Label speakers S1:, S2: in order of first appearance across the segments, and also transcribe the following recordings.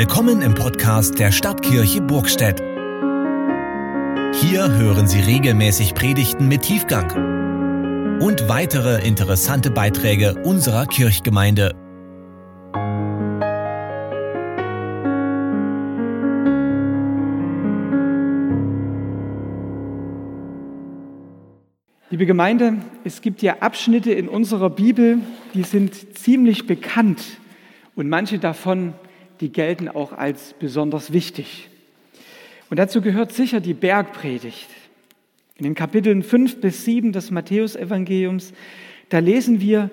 S1: Willkommen im Podcast der Stadtkirche Burgstedt. Hier hören Sie regelmäßig Predigten mit Tiefgang und weitere interessante Beiträge unserer Kirchgemeinde.
S2: Liebe Gemeinde, es gibt ja Abschnitte in unserer Bibel, die sind ziemlich bekannt und manche davon die gelten auch als besonders wichtig. Und dazu gehört sicher die Bergpredigt. In den Kapiteln 5 bis 7 des Matthäusevangeliums, da lesen wir,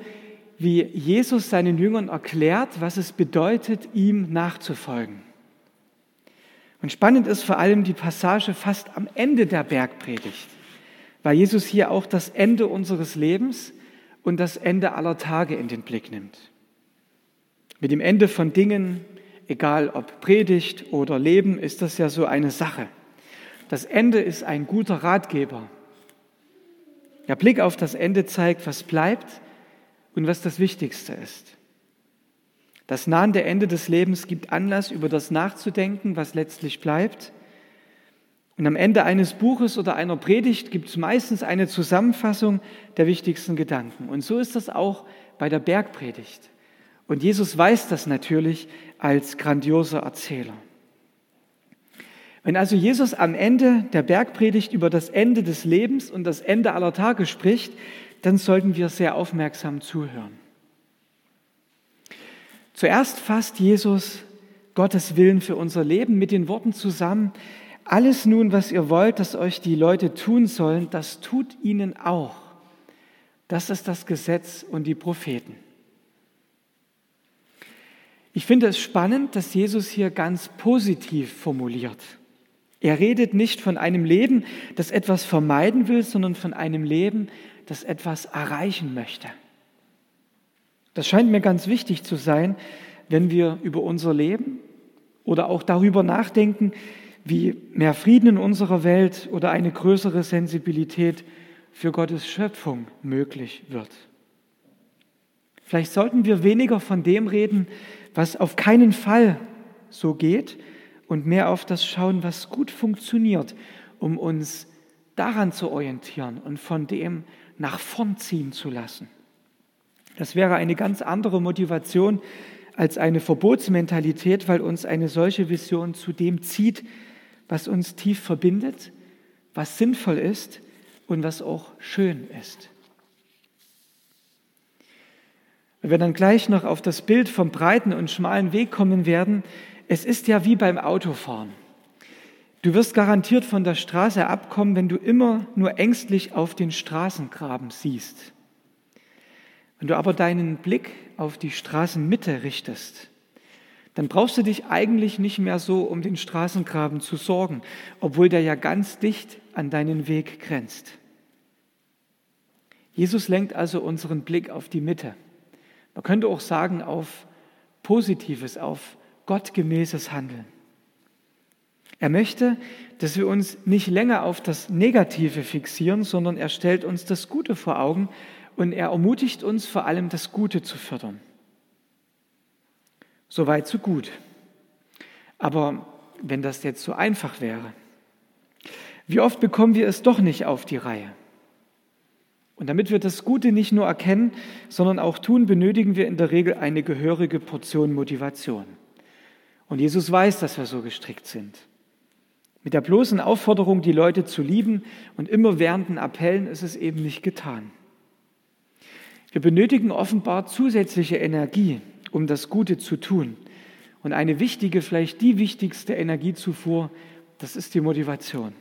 S2: wie Jesus seinen Jüngern erklärt, was es bedeutet, ihm nachzufolgen. Und spannend ist vor allem die Passage fast am Ende der Bergpredigt, weil Jesus hier auch das Ende unseres Lebens und das Ende aller Tage in den Blick nimmt. Mit dem Ende von Dingen, egal ob Predigt oder Leben, ist das ja so eine Sache. Das Ende ist ein guter Ratgeber. Der Blick auf das Ende zeigt, was bleibt und was das Wichtigste ist. Das nahende Ende des Lebens gibt Anlass, über das nachzudenken, was letztlich bleibt. Und am Ende eines Buches oder einer Predigt gibt es meistens eine Zusammenfassung der wichtigsten Gedanken. Und so ist das auch bei der Bergpredigt. Und Jesus weiß das natürlich als grandioser Erzähler. Wenn also Jesus am Ende der Bergpredigt über das Ende des Lebens und das Ende aller Tage spricht, dann sollten wir sehr aufmerksam zuhören. Zuerst fasst Jesus Gottes Willen für unser Leben mit den Worten zusammen, alles nun, was ihr wollt, dass euch die Leute tun sollen, das tut ihnen auch. Das ist das Gesetz und die Propheten. Ich finde es spannend, dass Jesus hier ganz positiv formuliert. Er redet nicht von einem Leben, das etwas vermeiden will, sondern von einem Leben, das etwas erreichen möchte. Das scheint mir ganz wichtig zu sein, wenn wir über unser Leben oder auch darüber nachdenken, wie mehr Frieden in unserer Welt oder eine größere Sensibilität für Gottes Schöpfung möglich wird. Vielleicht sollten wir weniger von dem reden, was auf keinen Fall so geht und mehr auf das schauen, was gut funktioniert, um uns daran zu orientieren und von dem nach vorn ziehen zu lassen. Das wäre eine ganz andere Motivation als eine Verbotsmentalität, weil uns eine solche Vision zu dem zieht, was uns tief verbindet, was sinnvoll ist und was auch schön ist. Wenn wir dann gleich noch auf das Bild vom breiten und schmalen Weg kommen werden, es ist ja wie beim Autofahren. Du wirst garantiert von der Straße abkommen, wenn du immer nur ängstlich auf den Straßengraben siehst. Wenn du aber deinen Blick auf die Straßenmitte richtest, dann brauchst du dich eigentlich nicht mehr so um den Straßengraben zu sorgen, obwohl der ja ganz dicht an deinen Weg grenzt. Jesus lenkt also unseren Blick auf die Mitte. Man könnte auch sagen auf positives, auf gottgemäßes Handeln. Er möchte, dass wir uns nicht länger auf das Negative fixieren, sondern er stellt uns das Gute vor Augen und er ermutigt uns vor allem, das Gute zu fördern. Soweit, so gut. Aber wenn das jetzt so einfach wäre, wie oft bekommen wir es doch nicht auf die Reihe? Und damit wir das Gute nicht nur erkennen, sondern auch tun, benötigen wir in der Regel eine gehörige Portion Motivation. Und Jesus weiß, dass wir so gestrickt sind. Mit der bloßen Aufforderung, die Leute zu lieben und immerwährenden Appellen ist es eben nicht getan. Wir benötigen offenbar zusätzliche Energie, um das Gute zu tun. Und eine wichtige, vielleicht die wichtigste Energiezufuhr, das ist die Motivation.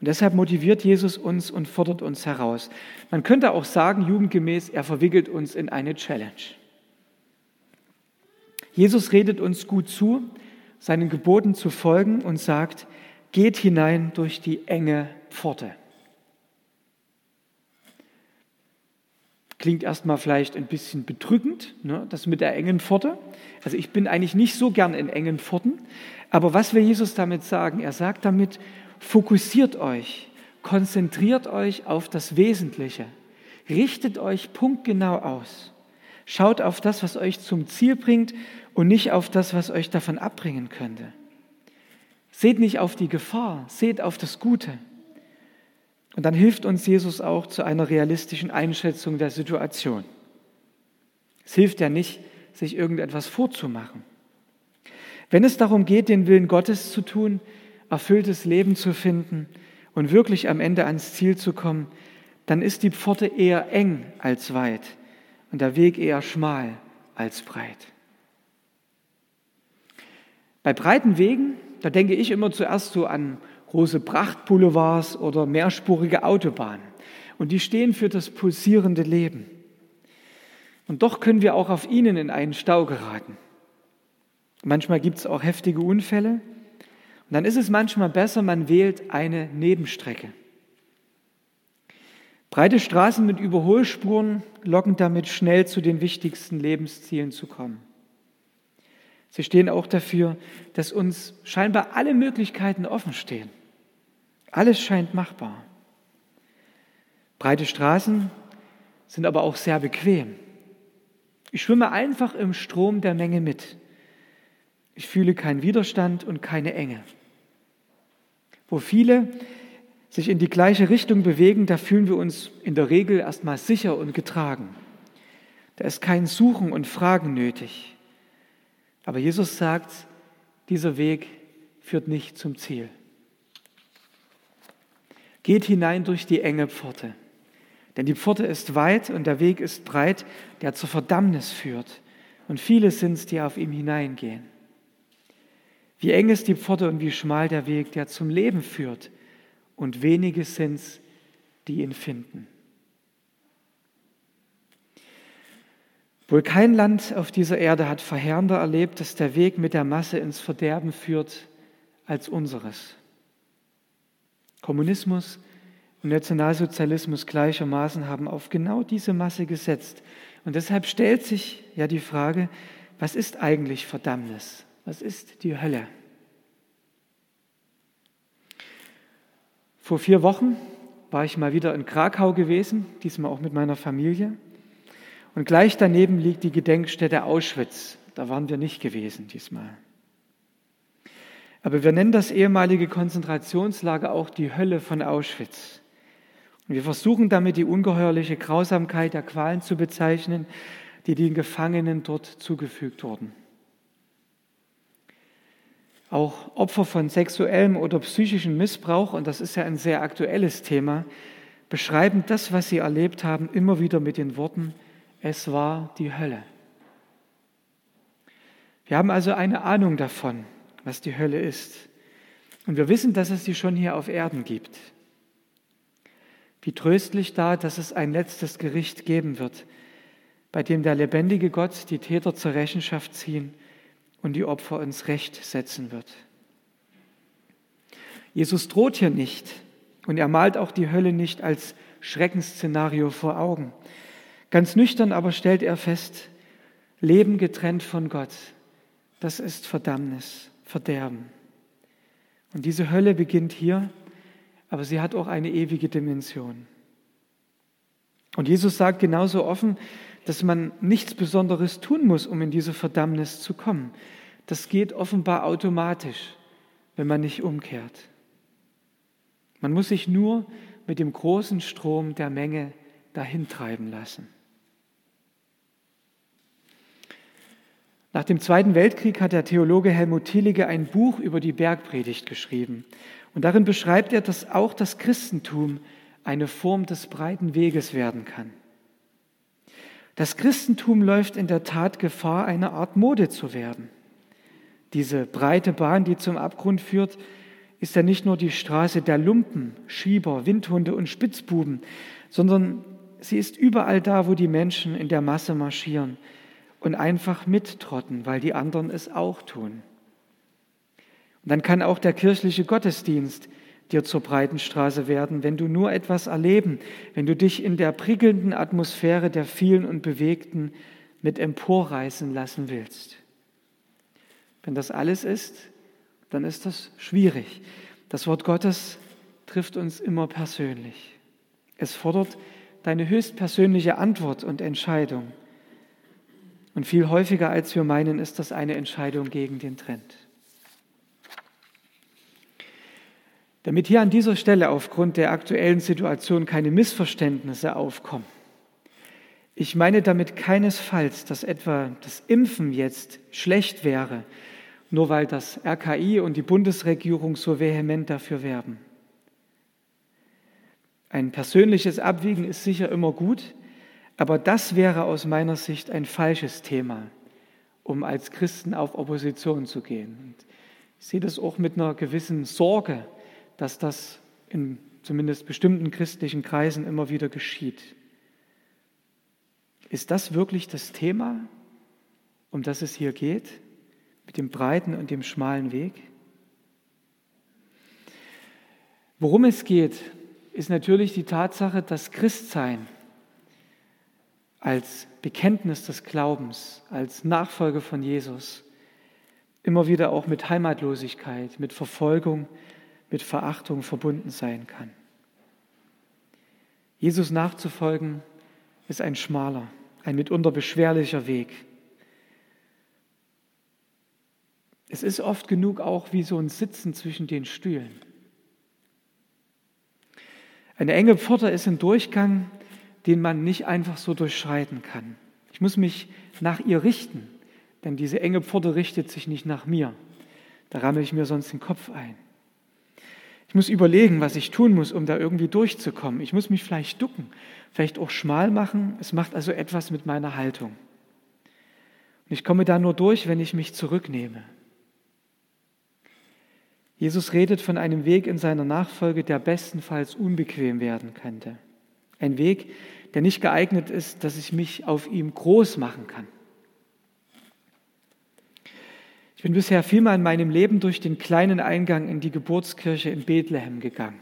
S2: Und deshalb motiviert Jesus uns und fordert uns heraus. Man könnte auch sagen, jugendgemäß, er verwickelt uns in eine Challenge. Jesus redet uns gut zu, seinen Geboten zu folgen und sagt, geht hinein durch die enge Pforte. Klingt erstmal vielleicht ein bisschen bedrückend, ne, das mit der engen Pforte. Also ich bin eigentlich nicht so gern in engen Pforten. Aber was will Jesus damit sagen? Er sagt damit, Fokussiert euch, konzentriert euch auf das Wesentliche, richtet euch punktgenau aus, Schaut auf das, was euch zum Ziel bringt und nicht auf das, was euch davon abbringen könnte. Seht nicht auf die Gefahr, seht auf das Gute. Und dann hilft uns Jesus auch zu einer realistischen Einschätzung der Situation. Es hilft ja nicht, sich irgendetwas vorzumachen. Wenn es darum geht, den Willen Gottes zu tun, erfülltes Leben zu finden und wirklich am Ende ans Ziel zu kommen, dann ist die Pforte eher eng als weit und der Weg eher schmal als breit. Bei breiten Wegen, da denke ich immer zuerst so an große Prachtboulevards oder mehrspurige Autobahnen. Und die stehen für das pulsierende Leben. Und doch können wir auch auf ihnen in einen Stau geraten. Manchmal gibt es auch heftige Unfälle. Und dann ist es manchmal besser, man wählt eine Nebenstrecke. Breite Straßen mit Überholspuren locken damit schnell zu den wichtigsten Lebenszielen zu kommen. Sie stehen auch dafür, dass uns scheinbar alle Möglichkeiten offen stehen. Alles scheint machbar. Breite Straßen sind aber auch sehr bequem. Ich schwimme einfach im Strom der Menge mit. Ich fühle keinen Widerstand und keine Enge. Wo viele sich in die gleiche Richtung bewegen, da fühlen wir uns in der Regel erstmal sicher und getragen. Da ist kein Suchen und Fragen nötig. Aber Jesus sagt, dieser Weg führt nicht zum Ziel. Geht hinein durch die enge Pforte. Denn die Pforte ist weit und der Weg ist breit, der zur Verdammnis führt. Und viele sind es, die auf ihm hineingehen. Wie eng ist die Pforte und wie schmal der Weg, der zum Leben führt. Und wenige sind es, die ihn finden. Wohl kein Land auf dieser Erde hat verheerender erlebt, dass der Weg mit der Masse ins Verderben führt als unseres. Kommunismus und Nationalsozialismus gleichermaßen haben auf genau diese Masse gesetzt. Und deshalb stellt sich ja die Frage, was ist eigentlich Verdammnis? Was ist die Hölle? Vor vier Wochen war ich mal wieder in Krakau gewesen, diesmal auch mit meiner Familie. Und gleich daneben liegt die Gedenkstätte Auschwitz. Da waren wir nicht gewesen diesmal. Aber wir nennen das ehemalige Konzentrationslager auch die Hölle von Auschwitz. Und wir versuchen damit die ungeheuerliche Grausamkeit der Qualen zu bezeichnen, die den Gefangenen dort zugefügt wurden. Auch Opfer von sexuellem oder psychischem Missbrauch, und das ist ja ein sehr aktuelles Thema, beschreiben das, was sie erlebt haben, immer wieder mit den Worten, es war die Hölle. Wir haben also eine Ahnung davon, was die Hölle ist. Und wir wissen, dass es sie schon hier auf Erden gibt. Wie tröstlich da, dass es ein letztes Gericht geben wird, bei dem der lebendige Gott die Täter zur Rechenschaft ziehen und die Opfer ins Recht setzen wird. Jesus droht hier nicht und er malt auch die Hölle nicht als Schreckensszenario vor Augen. Ganz nüchtern aber stellt er fest, Leben getrennt von Gott, das ist Verdammnis, Verderben. Und diese Hölle beginnt hier, aber sie hat auch eine ewige Dimension. Und Jesus sagt genauso offen, dass man nichts Besonderes tun muss, um in diese Verdammnis zu kommen. Das geht offenbar automatisch, wenn man nicht umkehrt. Man muss sich nur mit dem großen Strom der Menge dahintreiben lassen. Nach dem Zweiten Weltkrieg hat der Theologe Helmut Thielige ein Buch über die Bergpredigt geschrieben. Und darin beschreibt er, dass auch das Christentum eine Form des breiten Weges werden kann. Das Christentum läuft in der Tat Gefahr, eine Art Mode zu werden. Diese breite Bahn, die zum Abgrund führt, ist ja nicht nur die Straße der Lumpen, Schieber, Windhunde und Spitzbuben, sondern sie ist überall da, wo die Menschen in der Masse marschieren und einfach mittrotten, weil die anderen es auch tun. Und dann kann auch der kirchliche Gottesdienst dir zur breiten Straße werden, wenn du nur etwas erleben, wenn du dich in der prickelnden Atmosphäre der vielen und Bewegten mit emporreißen lassen willst. Wenn das alles ist, dann ist das schwierig. Das Wort Gottes trifft uns immer persönlich. Es fordert deine höchstpersönliche Antwort und Entscheidung. Und viel häufiger, als wir meinen, ist das eine Entscheidung gegen den Trend. Damit hier an dieser Stelle aufgrund der aktuellen Situation keine Missverständnisse aufkommen. Ich meine damit keinesfalls, dass etwa das Impfen jetzt schlecht wäre, nur weil das RKI und die Bundesregierung so vehement dafür werben. Ein persönliches Abwiegen ist sicher immer gut, aber das wäre aus meiner Sicht ein falsches Thema, um als Christen auf Opposition zu gehen. Und ich sehe das auch mit einer gewissen Sorge, dass das in zumindest bestimmten christlichen Kreisen immer wieder geschieht. Ist das wirklich das Thema, um das es hier geht, mit dem breiten und dem schmalen Weg? Worum es geht, ist natürlich die Tatsache, dass Christsein als Bekenntnis des Glaubens, als Nachfolger von Jesus immer wieder auch mit Heimatlosigkeit, mit Verfolgung, mit Verachtung verbunden sein kann. Jesus nachzufolgen ist ein schmaler, ein mitunter beschwerlicher Weg. Es ist oft genug auch wie so ein Sitzen zwischen den Stühlen. Eine enge Pforte ist ein Durchgang, den man nicht einfach so durchschreiten kann. Ich muss mich nach ihr richten, denn diese enge Pforte richtet sich nicht nach mir. Da rammel ich mir sonst den Kopf ein. Ich muss überlegen, was ich tun muss, um da irgendwie durchzukommen. Ich muss mich vielleicht ducken, vielleicht auch schmal machen. Es macht also etwas mit meiner Haltung. Und ich komme da nur durch, wenn ich mich zurücknehme. Jesus redet von einem Weg in seiner Nachfolge, der bestenfalls unbequem werden könnte. Ein Weg, der nicht geeignet ist, dass ich mich auf ihm groß machen kann. Ich bin bisher vielmal in meinem Leben durch den kleinen Eingang in die Geburtskirche in Bethlehem gegangen.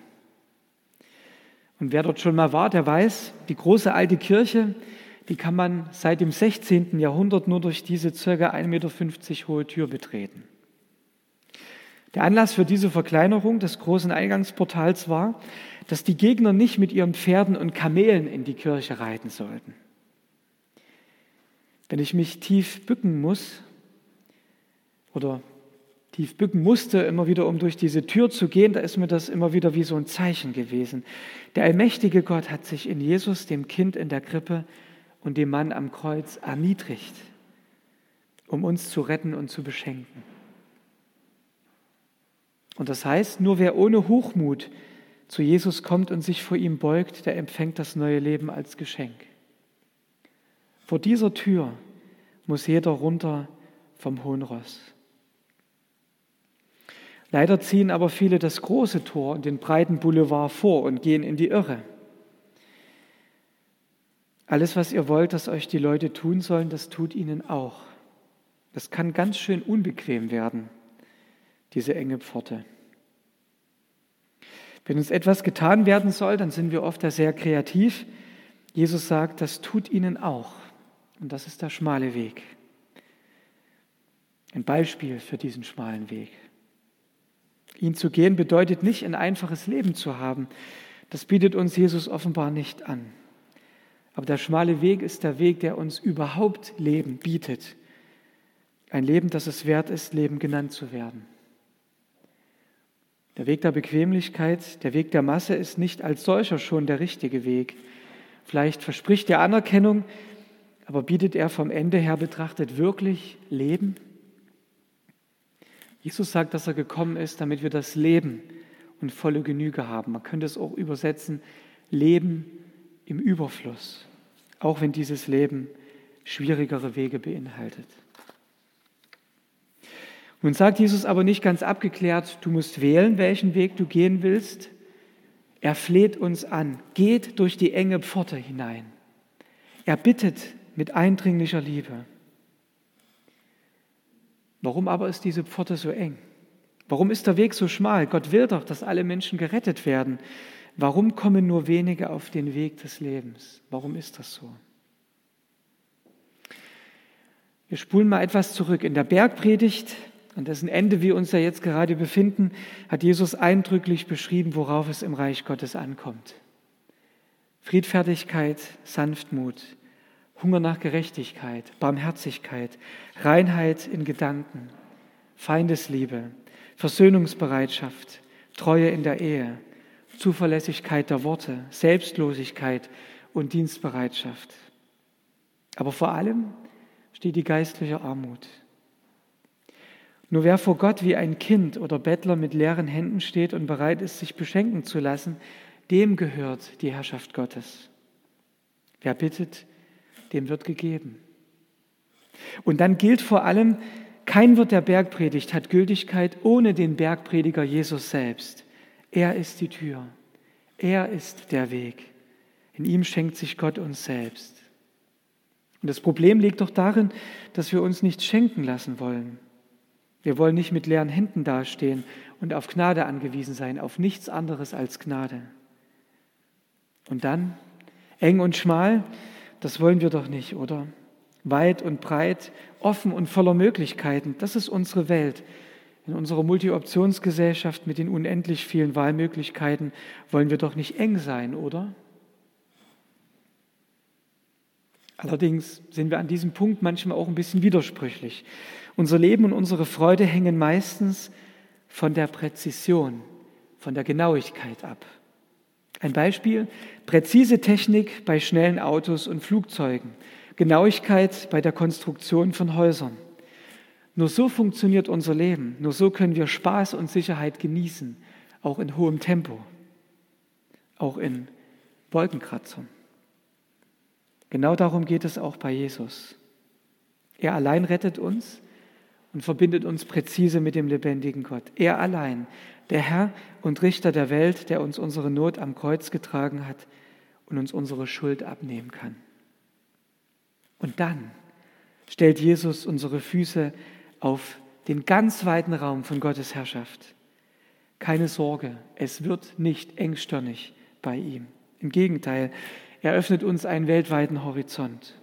S2: Und wer dort schon mal war, der weiß, die große alte Kirche, die kann man seit dem 16. Jahrhundert nur durch diese circa 1,50 Meter hohe Tür betreten. Der Anlass für diese Verkleinerung des großen Eingangsportals war, dass die Gegner nicht mit ihren Pferden und Kamelen in die Kirche reiten sollten. Wenn ich mich tief bücken muss oder tief bücken musste, immer wieder, um durch diese Tür zu gehen, da ist mir das immer wieder wie so ein Zeichen gewesen. Der allmächtige Gott hat sich in Jesus, dem Kind in der Krippe und dem Mann am Kreuz erniedrigt, um uns zu retten und zu beschenken. Und das heißt, nur wer ohne Hochmut zu Jesus kommt und sich vor ihm beugt, der empfängt das neue Leben als Geschenk. Vor dieser Tür muss jeder runter vom hohen Ross. Leider ziehen aber viele das große Tor und den breiten Boulevard vor und gehen in die Irre. Alles, was ihr wollt, dass euch die Leute tun sollen, das tut ihnen auch. Das kann ganz schön unbequem werden diese enge Pforte. Wenn uns etwas getan werden soll, dann sind wir oft da sehr kreativ. Jesus sagt, das tut ihnen auch. Und das ist der schmale Weg. Ein Beispiel für diesen schmalen Weg. Ihn zu gehen bedeutet nicht, ein einfaches Leben zu haben. Das bietet uns Jesus offenbar nicht an. Aber der schmale Weg ist der Weg, der uns überhaupt Leben bietet. Ein Leben, das es wert ist, Leben genannt zu werden. Der Weg der Bequemlichkeit, der Weg der Masse ist nicht als solcher schon der richtige Weg. Vielleicht verspricht er Anerkennung, aber bietet er vom Ende her betrachtet wirklich Leben? Jesus sagt, dass er gekommen ist, damit wir das Leben und volle Genüge haben. Man könnte es auch übersetzen, Leben im Überfluss, auch wenn dieses Leben schwierigere Wege beinhaltet. Nun sagt Jesus aber nicht ganz abgeklärt, du musst wählen, welchen Weg du gehen willst. Er fleht uns an, geht durch die enge Pforte hinein. Er bittet mit eindringlicher Liebe. Warum aber ist diese Pforte so eng? Warum ist der Weg so schmal? Gott will doch, dass alle Menschen gerettet werden. Warum kommen nur wenige auf den Weg des Lebens? Warum ist das so? Wir spulen mal etwas zurück. In der Bergpredigt an dessen Ende wir uns ja jetzt gerade befinden, hat Jesus eindrücklich beschrieben, worauf es im Reich Gottes ankommt. Friedfertigkeit, Sanftmut, Hunger nach Gerechtigkeit, Barmherzigkeit, Reinheit in Gedanken, Feindesliebe, Versöhnungsbereitschaft, Treue in der Ehe, Zuverlässigkeit der Worte, Selbstlosigkeit und Dienstbereitschaft. Aber vor allem steht die geistliche Armut. Nur wer vor Gott wie ein Kind oder Bettler mit leeren Händen steht und bereit ist, sich beschenken zu lassen, dem gehört die Herrschaft Gottes. Wer bittet, dem wird gegeben. Und dann gilt vor allem, kein Wort der Bergpredigt hat Gültigkeit ohne den Bergprediger Jesus selbst. Er ist die Tür. Er ist der Weg. In ihm schenkt sich Gott uns selbst. Und das Problem liegt doch darin, dass wir uns nichts schenken lassen wollen. Wir wollen nicht mit leeren Händen dastehen und auf Gnade angewiesen sein, auf nichts anderes als Gnade. Und dann, eng und schmal, das wollen wir doch nicht, oder? Weit und breit, offen und voller Möglichkeiten, das ist unsere Welt. In unserer Multi-Optionsgesellschaft mit den unendlich vielen Wahlmöglichkeiten wollen wir doch nicht eng sein, oder? Allerdings sind wir an diesem Punkt manchmal auch ein bisschen widersprüchlich. Unser Leben und unsere Freude hängen meistens von der Präzision, von der Genauigkeit ab. Ein Beispiel, präzise Technik bei schnellen Autos und Flugzeugen, Genauigkeit bei der Konstruktion von Häusern. Nur so funktioniert unser Leben, nur so können wir Spaß und Sicherheit genießen, auch in hohem Tempo, auch in Wolkenkratzern. Genau darum geht es auch bei Jesus. Er allein rettet uns und verbindet uns präzise mit dem lebendigen Gott. Er allein der Herr und Richter der Welt, der uns unsere Not am Kreuz getragen hat und uns unsere Schuld abnehmen kann. Und dann stellt Jesus unsere Füße auf den ganz weiten Raum von Gottes Herrschaft. Keine Sorge, es wird nicht engstirnig bei ihm. Im Gegenteil, er öffnet uns einen weltweiten Horizont.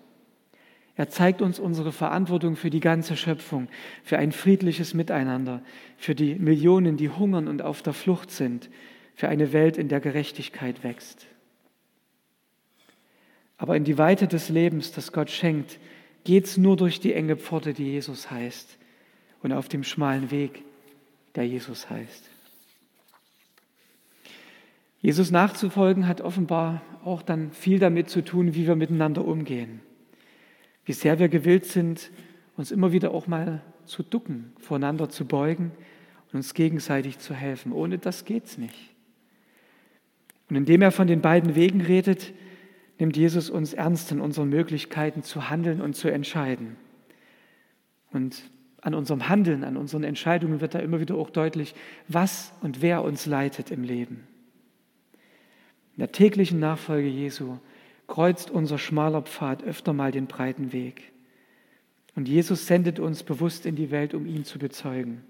S2: Er zeigt uns unsere Verantwortung für die ganze Schöpfung, für ein friedliches Miteinander, für die Millionen, die hungern und auf der Flucht sind, für eine Welt, in der Gerechtigkeit wächst. Aber in die Weite des Lebens, das Gott schenkt, geht es nur durch die enge Pforte, die Jesus heißt, und auf dem schmalen Weg, der Jesus heißt. Jesus nachzufolgen hat offenbar auch dann viel damit zu tun, wie wir miteinander umgehen wie sehr wir gewillt sind, uns immer wieder auch mal zu ducken, voneinander zu beugen und uns gegenseitig zu helfen. Ohne das geht es nicht. Und indem er von den beiden Wegen redet, nimmt Jesus uns ernst in unseren Möglichkeiten zu handeln und zu entscheiden. Und an unserem Handeln, an unseren Entscheidungen wird da immer wieder auch deutlich, was und wer uns leitet im Leben. In der täglichen Nachfolge Jesu kreuzt unser schmaler Pfad öfter mal den breiten Weg. Und Jesus sendet uns bewusst in die Welt, um ihn zu bezeugen.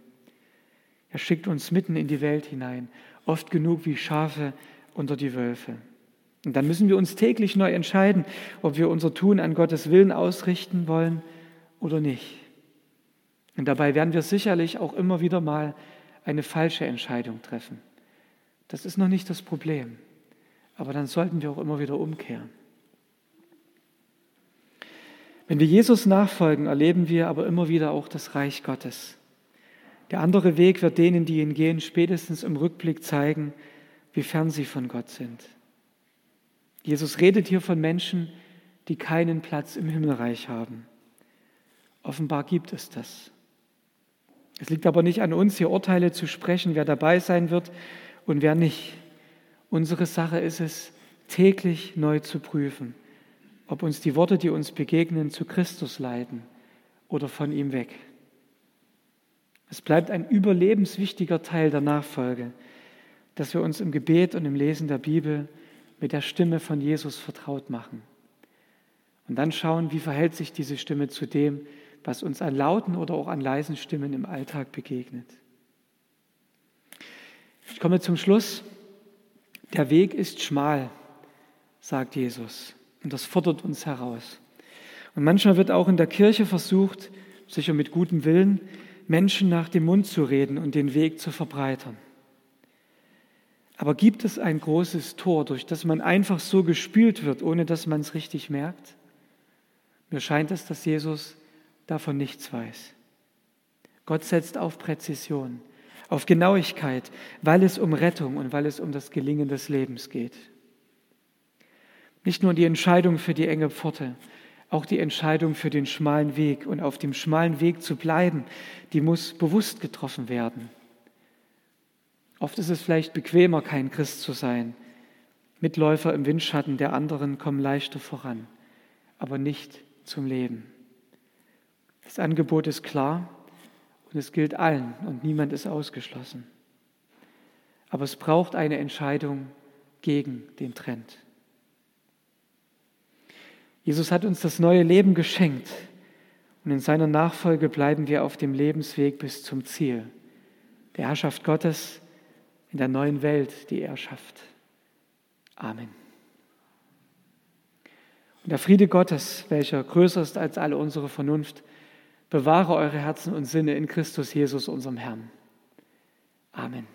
S2: Er schickt uns mitten in die Welt hinein, oft genug wie Schafe unter die Wölfe. Und dann müssen wir uns täglich neu entscheiden, ob wir unser Tun an Gottes Willen ausrichten wollen oder nicht. Und dabei werden wir sicherlich auch immer wieder mal eine falsche Entscheidung treffen. Das ist noch nicht das Problem. Aber dann sollten wir auch immer wieder umkehren. Wenn wir Jesus nachfolgen, erleben wir aber immer wieder auch das Reich Gottes. Der andere Weg wird denen, die ihn gehen, spätestens im Rückblick zeigen, wie fern sie von Gott sind. Jesus redet hier von Menschen, die keinen Platz im Himmelreich haben. Offenbar gibt es das. Es liegt aber nicht an uns, hier Urteile zu sprechen, wer dabei sein wird und wer nicht. Unsere Sache ist es, täglich neu zu prüfen ob uns die Worte, die uns begegnen, zu Christus leiten oder von ihm weg. Es bleibt ein überlebenswichtiger Teil der Nachfolge, dass wir uns im Gebet und im Lesen der Bibel mit der Stimme von Jesus vertraut machen. Und dann schauen, wie verhält sich diese Stimme zu dem, was uns an lauten oder auch an leisen Stimmen im Alltag begegnet. Ich komme zum Schluss. Der Weg ist schmal, sagt Jesus. Und das fordert uns heraus. Und manchmal wird auch in der Kirche versucht, sicher mit gutem Willen, Menschen nach dem Mund zu reden und den Weg zu verbreitern. Aber gibt es ein großes Tor, durch das man einfach so gespült wird, ohne dass man es richtig merkt? Mir scheint es, dass Jesus davon nichts weiß. Gott setzt auf Präzision, auf Genauigkeit, weil es um Rettung und weil es um das Gelingen des Lebens geht. Nicht nur die Entscheidung für die enge Pforte, auch die Entscheidung für den schmalen Weg und auf dem schmalen Weg zu bleiben, die muss bewusst getroffen werden. Oft ist es vielleicht bequemer, kein Christ zu sein. Mitläufer im Windschatten der anderen kommen leichter voran, aber nicht zum Leben. Das Angebot ist klar und es gilt allen und niemand ist ausgeschlossen. Aber es braucht eine Entscheidung gegen den Trend. Jesus hat uns das neue Leben geschenkt und in seiner Nachfolge bleiben wir auf dem Lebensweg bis zum Ziel, der Herrschaft Gottes in der neuen Welt, die er schafft. Amen. Und der Friede Gottes, welcher größer ist als alle unsere Vernunft, bewahre eure Herzen und Sinne in Christus Jesus, unserem Herrn. Amen.